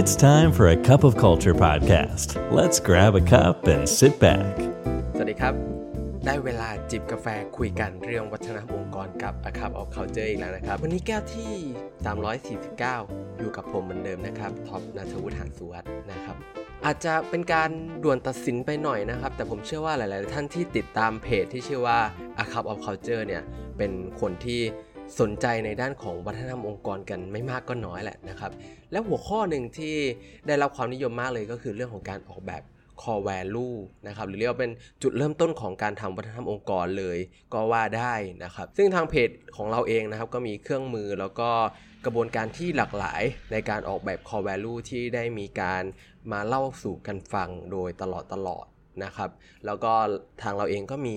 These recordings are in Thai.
It's time for a cup of culture podcast. Let's grab a cup and sit back. สวัสดีครับ ได้เวลาจิบกาแฟคุยกันเรื่องวัฒนธรรมองค์กรกับ A Cup of Culture อีกแล้วนะครับ วันนี้แก้วที่ 349 อยู่กับผมเหมือนเดิมนะครับ ท็อปนาทวุฒิหานสุวัสด์นะครับ อาจจะเป็นการด่วนตัดสินไปหน่อยนะครับ แต่ผมเชื่อว่าหลาย ๆ ท่านที่ติดตามเพจที่ชื่อว่า A Cup of Culture เนี่ย เป็นคนที่ สนใจในด้านของวัฒนธรรมองค์กรกันไม่มากก็น้อยแหละนะครับ และหัวข้อหนึ่งที่ได้รับความนิยมมากเลยก็คือเรื่องของการออกแบบ core value นะครับหรือเรียกว่าเป็นจุดเริ่มต้นของการทำวัฒนธรรมองค์กรเลยก็ว่าได้นะครับ ซึ่งทางเพจของเราเองนะครับ ก็มีเครื่องมือแล้วก็กระบวนการที่หลากหลายในการออกแบบ core value ที่ได้มีการมาเล่าสู่กันฟังโดยตลอดตลอดนะครับ แล้วก็ทางเราเองก็มี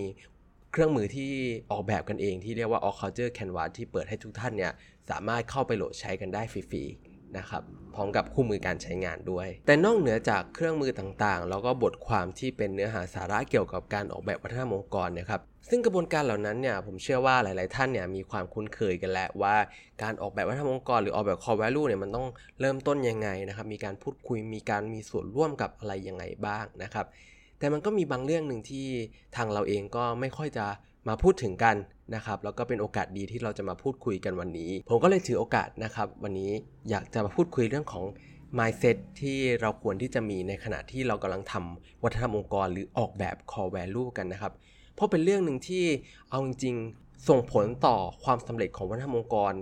เครื่องมือที่ออกแบบกันเองที่เรียกว่า All Culture Canvas ที่เปิดให้ทุกท่านเนี่ยสามารถเข้าไปโหลดใช้กันได้ฟรีๆนะครับพร้อมกับคู่มือการใช้งานด้วย แต่นอกเหนือจากเครื่องมือต่างๆ แล้วก็บทความที่เป็นเนื้อหาสาระเกี่ยวกับการออกแบบวัฒนธรรมองค์กรเนะครับซึ่งกระบวนการเหล่านั้นเนี่ยผมเชื่อว่าหลาย ๆ ท่านเนี่ยมีความคุ้นเคยกันแล้วว่าการออกแบบวัฒนธรรมองค์กรหรือออกแบบ core value เนี่ยมันต้องเริ่มต้นยังไงนะครับมีการพูดคุยมีการมีส่วนร่วมกับอะไรยังไงบ้างนะครับ แต่มันก็มีบางเรื่องหนึ่งที่ทางเราเองก็ไม่ค่อยจะมาพูดถึงกันนะครับแล้วก็เป็นโอกาสดีที่เราจะมาพูดคุยกันวันนี้ ผมก็เลยถือโอกาสนะครับ วันนี้อยากจะมาพูดคุยเรื่องของ mindset ที่เราควรที่จะมีในขณะที่เรากำลังทำวัฒนธรรมองค์กร หรือออกแบบ core value กันนะครับ เพราะเป็นเรื่องหนึ่งที่เอาจริงๆส่งผลต่อความสำเร็จของวัฒนธรรมองค์กร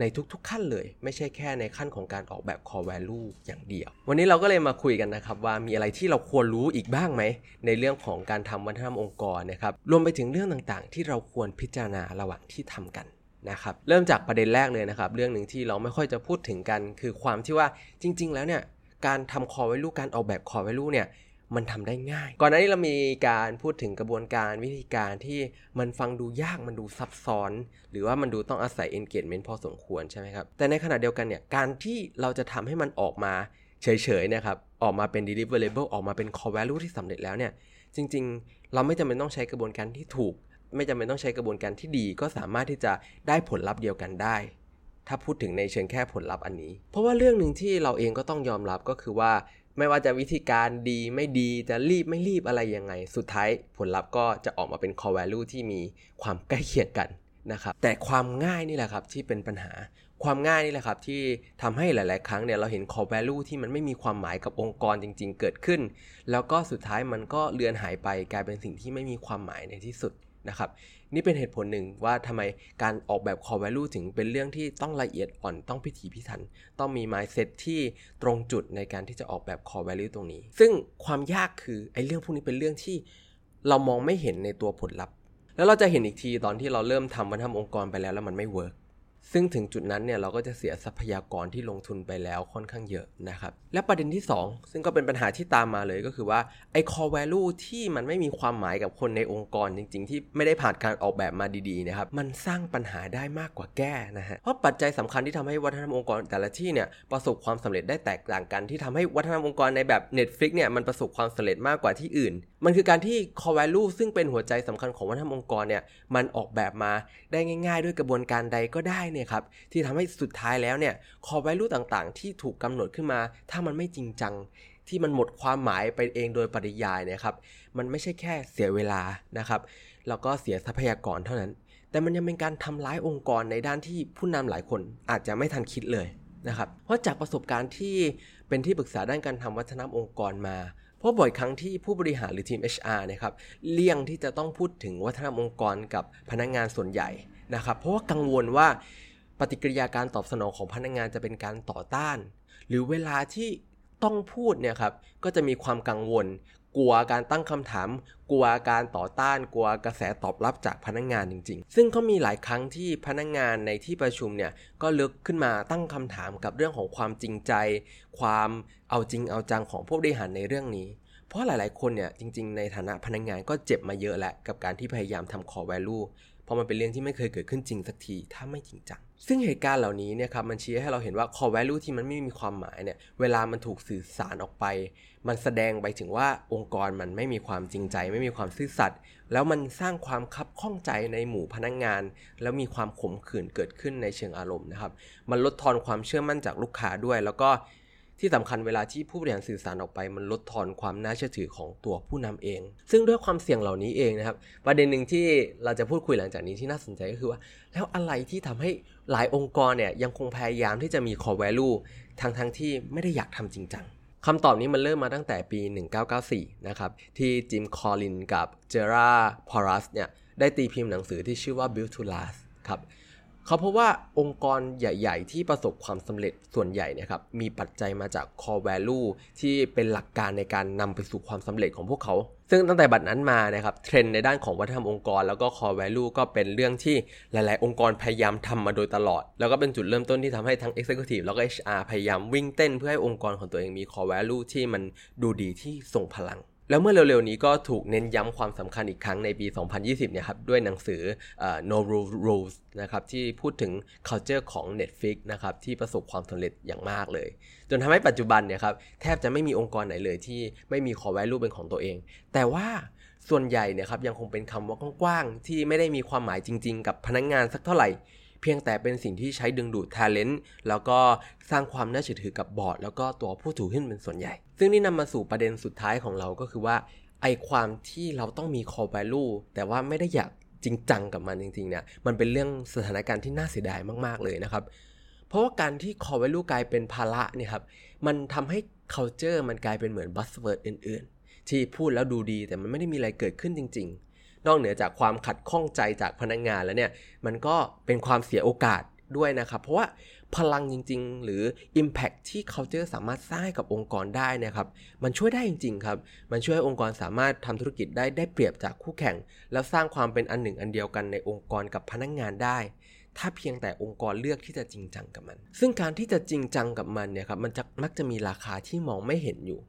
ในทุกๆขั้นเลย ไม่ใช่แค่ในขั้นของการออกแบบ core value อย่างเดียว วันนี้เราก็เลยมาคุยกันนะครับว่ามีอะไรที่เราควรรู้อีกบ้างไหม ในเรื่องของการทำวัฒนธรรมองค์กรนะครับรวมไปถึงเรื่องต่างๆ ที่เราควรพิจารณาระหว่างที่ทำกันนะครับเริ่มจากประเด็นแรกเลยนะครับ เรื่องหนึ่งที่เราไม่ค่อยจะพูดถึงกัน คือความที่ว่าจริง ๆ แล้วเนี่ยการทำ core value การออกแบบ core value เนี่ย มันทำได้ง่าย ก่อนหน้านี้เรามีการพูดถึงกระบวนการวิธีการที่มันฟังดูยากมันดูซับซ้อน หรือว่ามันดูต้องอาศัย engagement พอสมควรใช่ไหมครับ แต่ในขณะเดียวกันเนี่ยการที่เราจะทำให้มันออกมาเฉยๆนะครับออกมาเป็น deliverable ออกมาเป็น core value ที่สำเร็จแล้วเนี่ยจริงๆ เราไม่จำเป็นต้องใช้กระบวนการที่ถูก ไม่จำเป็นต้องใช้กระบวนการที่ดี ก็สามารถที่จะได้ผลลัพธ์เดียวกันได้ ถ้าพูดถึงในเชิงแค่ผลลัพธ์อันนี้ เพราะว่าเรื่องหนึ่งที่เราเองก็ต้องยอมรับก็คือว่า ไม่ว่าจะวิธีการดีไม่ดีจะรีบไม่รีบอะไรยังไง สุดท้ายผลลัพธ์ก็จะออกมาเป็น core value ที่มีความใกล้เคียงกันนะครับแต่ความง่ายนี่แหละครับที่เป็นปัญหาความง่ายนี่แหละครับที่ทำให้หลาย ๆ ครั้งเนี่ยเราเห็น core value ที่มันไม่มีความหมายกับองค์กรจริง ๆ เกิดขึ้น แล้วก็สุดท้ายมันก็เลือนหายไปกลายเป็นสิ่งที่ไม่มีความหมายในที่สุดนะครับ นี่เป็นเหตุผลหนึ่งว่าทำไมการออกแบบ core value ถึงเป็นเรื่องที่ต้องละเอียดอ่อนต้องพิถีพิถัน ต้องมี mindset ที่ตรงจุดในการที่จะออกแบบ core value ตรงนี้ ซึ่งความยากคือไอ้เรื่องพวกนี้เป็นเรื่องที่เรามองไม่เห็นในตัวผลลัพธ์ แล้วเราจะเห็นอีกทีตอนที่เราเริ่มทำวัฒนธรรมองค์กรไปแล้วแล้วมันไม่เวิร์ก ซึ่งถึงจุดนั้นเนี่ยเราก็จะเสียทรัพยากรที่ลงทุนไปแล้วค่อนข้างเยอะนะครับ และประเด็นที่ 2 ซึ่งก็เป็นปัญหาที่ตามมาเลยก็คือว่าไอ้ core value ที่มันไม่มีความหมายกับคนในองค์กรจริง ๆ ที่ไม่ได้ผ่านการออกแบบมาดีๆนะครับมันสร้างปัญหาได้มากกว่าแก้นะฮะเพราะปัจจัยสำคัญที่ทำให้วัฒนธรรมองค์กรแต่ละที่เนี่ยประสบความสำเร็จได้แตกต่างกันที่ทำให้วัฒนธรรมองค์กรในแบบ Netflix เนี่ยมันประสบความสำเร็จมากกว่าที่อื่น มันคือการที่ core value ซึ่งเป็นหัวใจสำคัญของวัฒนธรรมองค์กรเนี่ยมันออกแบบมาได้ง่าย ๆ ด้วยกระบวนการใดก็ได้เนี่ยครับที่ทำให้สุดท้ายแล้วเนี่ย core value ต่างๆ ที่ถูกกำหนดขึ้นมา ถ้ามันไม่จริงจัง ที่มันหมดความหมายไปเองโดยปริยายเนี่ยครับมันไม่ใช่แค่เสียเวลานะครับแล้วก็เสียทรัพยากรเท่านั้น แต่มันยังเป็นการทำร้ายองค์กรในด้านที่ผู้นำหลายคนอาจจะไม่ทันคิดเลยนะครับเพราะจากประสบการณ์ที่เป็นที่ปรึกษาด้านการทำวัฒนธรรมองค์กรมา เพราะบ่อยครั้งที่ผู้บริหารหรือทีม HR นะครับเลี่ยงที่จะต้องพูดถึงวัฒนธรรมองค์กรกับพนักงงานส่วนใหญ่นะครับ เพราะว่ากังวลว่าปฏิกิริยาการตอบสนองของพนักงงานจะเป็นการต่อต้าน หรือเวลาที่ต้องพูดเนี่ยครับก็จะมีความกังวล กลัวการตั้งคำถาม กลัวการต่อต้าน กลัวกระแสตอบรับจากพนักงงานจริง ๆ ซึ่งก็มีหลายครั้งที่พนักงงานในที่ประชุมเนี่ยก็ลึกขึ้นมาตั้งคำถามกับเรื่องของความจริงใจ ความเอาจริงเอาจังของผู้บริหารในเรื่องนี้ เพราะหลายๆ คนเนี่ยจริง ๆ ในฐานะพนักงงานก็เจ็บมาเยอะแหละกับการที่พยายามทำ core value เพราะมันเป็นเรื่องที่ไม่เคยเกิดขึ้นจริงสักทีถ้าไม่จริงจัง ซึ่งเหตุการณ์เหล่านี้เนี่ยครับมันชี้ให้เราเห็นว่า core value ที่มันไม่มีความหมายเนี่ยเวลามันถูกสื่อสารออกไป มันแสดงไปถึงว่าองค์กรมันไม่มีความจริงใจ ไม่มีความซื่อสัตย์แล้วมันสร้างความคับข้องใจในหมู่พนักงงาน แล้วมีความขมขื่นเกิดขึ้นในเชิงอารมณ์นะครับ มันลดทอนความเชื่อมั่นจากลูกค้าด้วย แล้วก็ ที่สำคัญเวลาที่ผู้บริหารสื่อสารออกไป มันลดทอนความน่าเชื่อถือของตัวผู้นำเอง ซึ่งด้วยความเสี่ยงเหล่านี้เองนะครับ ประเด็นหนึ่งที่เราจะพูดคุยหลังจากนี้ที่น่าสนใจก็คือว่า แล้วอะไรที่ทำให้หลายองค์กรเนี่ยยังคงพยายามที่จะมี core value ทั้งทั้งที่ไม่ได้อยากทำจริงจังคำตอบนี้มันเริ่มมาตั้งแต่ปี 1994 นะครับ ที่จิม คอลินกับเจอราพอรัสเนี่ยได้ตีพิมพ์หนังสือที่ชื่อว่า Build to Last ครับ เขาพบว่าองค์กรใหญ่ ๆ ที่ประสบความสำเร็จส่วนใหญ่นะครับมีปัจจัยมาจาก core value ที่เป็นหลักการในการนำไปสู่ความสำเร็จของพวกเขา ซึ่งตั้งแต่บัดนั้นมานะครับเทรนด์ในด้านของวัฒนธรรมองค์กร แล้วก็ core value ก็เป็นเรื่องที่หลาย ๆ องค์กรพยายามทำมาโดยตลอด แล้วก็เป็นจุดเริ่มต้นที่ทำให้ทั้ง executive แล้วก็ HR พยายามวิ่งเต้นเพื่อให้องค์กรของตัวเองมี core value ที่มันดูดีที่ส่งพลัง แล้วเมื่อเร็วๆนี้ก็ถูกเน้นย้ำความสำคัญอีกครั้งในปี 2020เนี่ยครับด้วยหนังสือ No Rules นะครับที่พูดถึง culture ของ Netflix นะครับที่ประสบความสำเร็จอย่างมากเลย จนทำให้ปัจจุบันเนี่ยครับแทบจะไม่มีองค์กรไหนเลยที่ไม่มี core value เป็นของตัวเอง แต่ว่าส่วนใหญ่เนี่ยครับยังคงเป็นคำว่ากว้างๆที่ไม่ได้มีความหมายจริง ๆ กับพนักงงานสักเท่าไหร่ เพียงแต่เป็นสิ่งที่ใช้ดึงดูด talent แล้วก็สร้างความน่าเชื่อถือกับบอร์ด แล้วก็ตัวผู้ถือหุ้นเป็นส่วนใหญ่ ซึ่งนี่นำมาสู่ประเด็นสุดท้ายของเราก็คือว่าไอความที่เราต้องมี core value แต่ว่าไม่ได้อยากจริงจังกับมันจริงๆเนี่ยมันเป็นเรื่องสถานการณ์ที่น่าเสียดายมากๆเลยนะครับ เพราะว่าการที่ core value กลายเป็นภาระเนี่ยครับมันทำให้ culture มันกลายเป็นเหมือน buzzword อื่น ๆ ที่พูดแล้วดูดีแต่มันไม่ได้มีอะไรเกิดขึ้นจริง ๆ นอกเหนือจากความขัดข้องใจจากพนักงงานแล้วเนี่ย มันก็เป็นความเสียโอกาสด้วยนะครับ เพราะว่าพลังจริง ๆ หรือ Impact ที่ culture สามารถสร้างกับองค์กรได้นะครับ มันช่วยได้จริง ๆ ครับ มันช่วยให้องค์กรสามารถทำธุรกิจได้ได้เปรียบจากคู่แข่ง แล้วสร้างความเป็นอันหนึ่งอันเดียวกันในองค์กรกับพนักงงานได้ ถ้าเพียงแต่องค์กรเลือกที่จะจริงจังกับมัน ซึ่งการที่จะจริงจังกับมันเนี่ยครับมันจะมักจะมีราคาที่มองไม่เห็นอยู่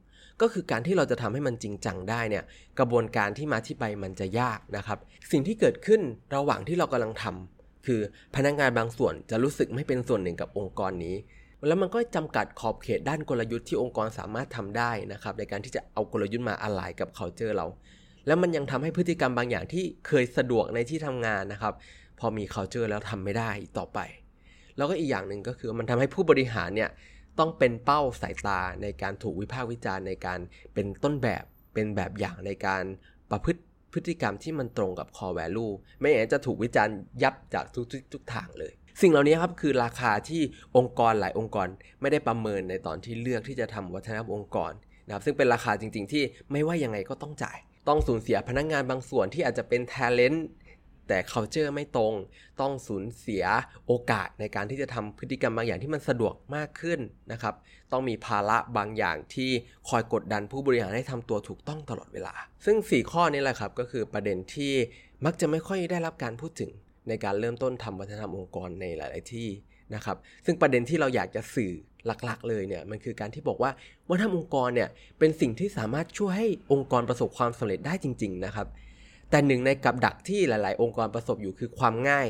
ก็คือการที่เราจะทำให้มันจริงจังได้เนี่ยกระบวนการที่มาที่ไปมันจะยากนะครับ สิ่งที่เกิดขึ้นระหว่างที่เรากำลังทำคือพนักงานบางส่วนจะรู้สึกไม่เป็นส่วนหนึ่งกับองค์กรนี้ แล้วมันก็จำกัดขอบเขตด้านกลยุทธ์ที่องค์กรสามารถทำได้นะครับในการที่จะเอากลยุทธ์มาอะไลกับ culture เรา แล้วมันยังทำให้พฤติกรรมบางอย่างที่เคยสะดวกในที่ทำงานนะครับ พอมี culture แล้วทำไม่ได้ต่อไป แล้วก็อีกอย่างหนึ่งก็คือมันทำให้ผู้บริหารเนี่ย ต้องเป็นเป้าสายตาในการถูกวิพากษ์วิจารณ์ในการเป็นต้นแบบเป็นแบบอย่างในการประพฤติพฤติกรรมที่มันตรงกับ core value ไม่อย่างนั้นจะถูกวิจารณ์ยับจากทุกทุกทุกทางเลย สิ่งเหล่านี้ครับคือราคาที่องค์กรหลายองค์กรไม่ได้ประเมินในตอนที่เลือกที่จะทำวัฒนธรรมองค์กรนะครับซึ่งเป็นราคาจริง ๆ ที่ไม่ว่ายังไงก็ต้องจ่าย ต้องสูญเสียพนักงงานบางส่วนที่อาจจะเป็น talent แต่ culture ไม่ตรง ต้องสูญเสียโอกาสในการที่จะทำพฤติกรรมบางอย่างที่มันสะดวกมากขึ้นนะครับ ต้องมีภาระบางอย่างที่คอยกดดันผู้บริหารให้ทำตัวถูกต้องตลอดเวลา ซึ่ง 4 ข้อนี้แหละครับก็คือประเด็นที่มักจะไม่ค่อยได้รับการพูดถึงในการเริ่มต้นทำวัฒนธรรมองค์กรในหลาย ๆ ที่นะครับ ซึ่งประเด็นที่เราอยากจะสื่อหลัก ๆ เลยเนี่ยมันคือการที่บอกว่าวัฒนธรรมองค์กรเนี่ยเป็นสิ่งที่สามารถช่วยให้องค์กรประสบความสำเร็จได้จริง ๆ นะครับ แต่หนึ่งในกับดักที่หลาย ๆ องค์กรประสบอยู่คือความง่าย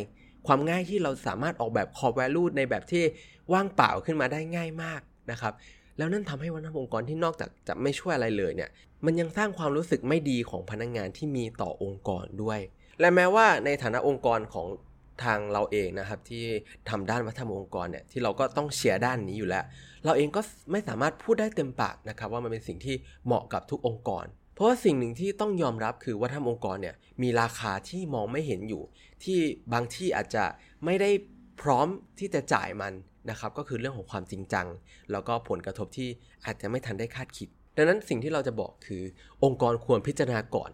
ความง่ายที่เราสามารถออกแบบ core value ในแบบที่ว่างเปล่าขึ้นมาได้ง่ายมากนะครับแล้วนั่นทำให้วัฒนธรรมองค์กรที่นอกจากจะไม่ช่วยอะไรเลยเนี่ย มันยังสร้างความรู้สึกไม่ดีของพนักงงานที่มีต่อองค์กรด้วย และแม้ว่าในฐานะองค์กรของทางเราเองนะครับที่ทำด้านวัฒนธรรมองค์กรเนี่ยที่เราก็ต้องเชียร์ด้านนี้อยู่แล้ว เราเองก็ไม่สามารถพูดได้เต็มปากนะครับว่ามันเป็นสิ่งที่เหมาะกับทุกองค์กร ราะว่าสิ่งหนึ่งที่ต้องยอมรับคือว่าทำองค์กรเนี่ยมีราคาที่มองไม่เห็นอยู่ ที่บางที่อาจจะไม่ได้พร้อมที่จะจ่ายมันนะครับก็คือเรื่องของความจริงจัง แล้วก็ผลกระทบที่อาจจะไม่ทันได้คาดคิด ดังนั้นสิ่งที่เราจะบอกคือองค์กรควรพิจารณาก่อน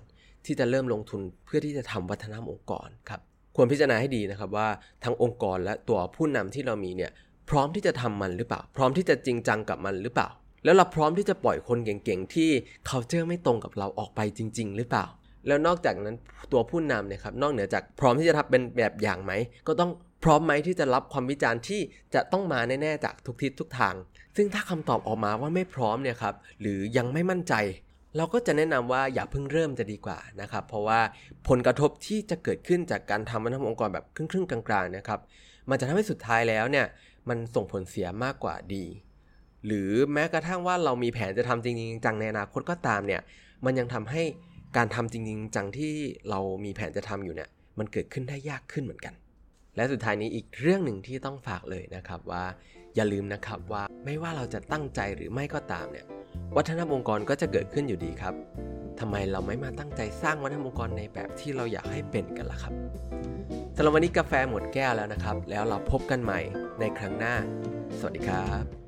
ที่จะเริ่มลงทุนเพื่อที่จะทำวัฒนธรรมองค์กรครับควรพิจารณาให้ดีนะครับว่าทั้งองค์กรและตัวผู้นำที่เรามีเนี่ยพร้อมที่จะทำมันหรือเปล่า พร้อมที่จะจริงจังกับมันหรือเปล่า แล้วเราพร้อมที่จะปล่อยคนเก่งๆ ที่ culture ไม่ตรงกับเราออกไปจริง ๆ หรือเปล่า แล้วนอกจากนั้นตัวผู้นำเนี่ยครับนอกเหนือจากพร้อมที่จะทำเป็นแบบอย่างไหม ก็ต้องพร้อมไหมที่จะรับความวิจารณ์ที่จะต้องมาแน่ๆจากทุกทิศทุกทาง ซึ่งถ้าคำตอบออกมาว่าไม่พร้อมเนี่ยครับหรือยังไม่มั่นใจ เราก็จะแนะนำว่าอย่าเพิ่งเริ่มจะดีกว่านะครับ เพราะว่าผลกระทบที่จะเกิดขึ้นจากการทำวัฒนธรรมองค์กรแบบครึ่งๆกลางๆนะครับ มันจะทำให้สุดท้ายแล้วเนี่ยมันส่งผลเสียมากกว่าดี หรือแม้กระทั่งว่าเรามีแผนจะทำจริงจังในอนาคตก็ตามเนี่ย มันยังทำให้การทำจริงจังที่เรามีแผนจะทำอยู่เนี่ย มันเกิดขึ้นได้ยากขึ้นเหมือนกัน และสุดท้ายนี้อีกเรื่องหนึ่งที่ต้องฝากเลยนะครับว่า อย่าลืมนะครับว่าไม่ว่าเราจะตั้งใจหรือไม่ก็ตามเนี่ย วัฒนธรรมองค์กรก็จะเกิดขึ้นอยู่ดีครับทำไมเราไม่มาตั้งใจสร้างวัฒนธรรมองค์กรในแบบที่เราอยากให้เป็นกันล่ะครับสำหรับวันนี้กาแฟหมดแก้วแล้วนะครับ แล้วเราพบกันใหม่ในครั้งหน้า สวัสดีครับ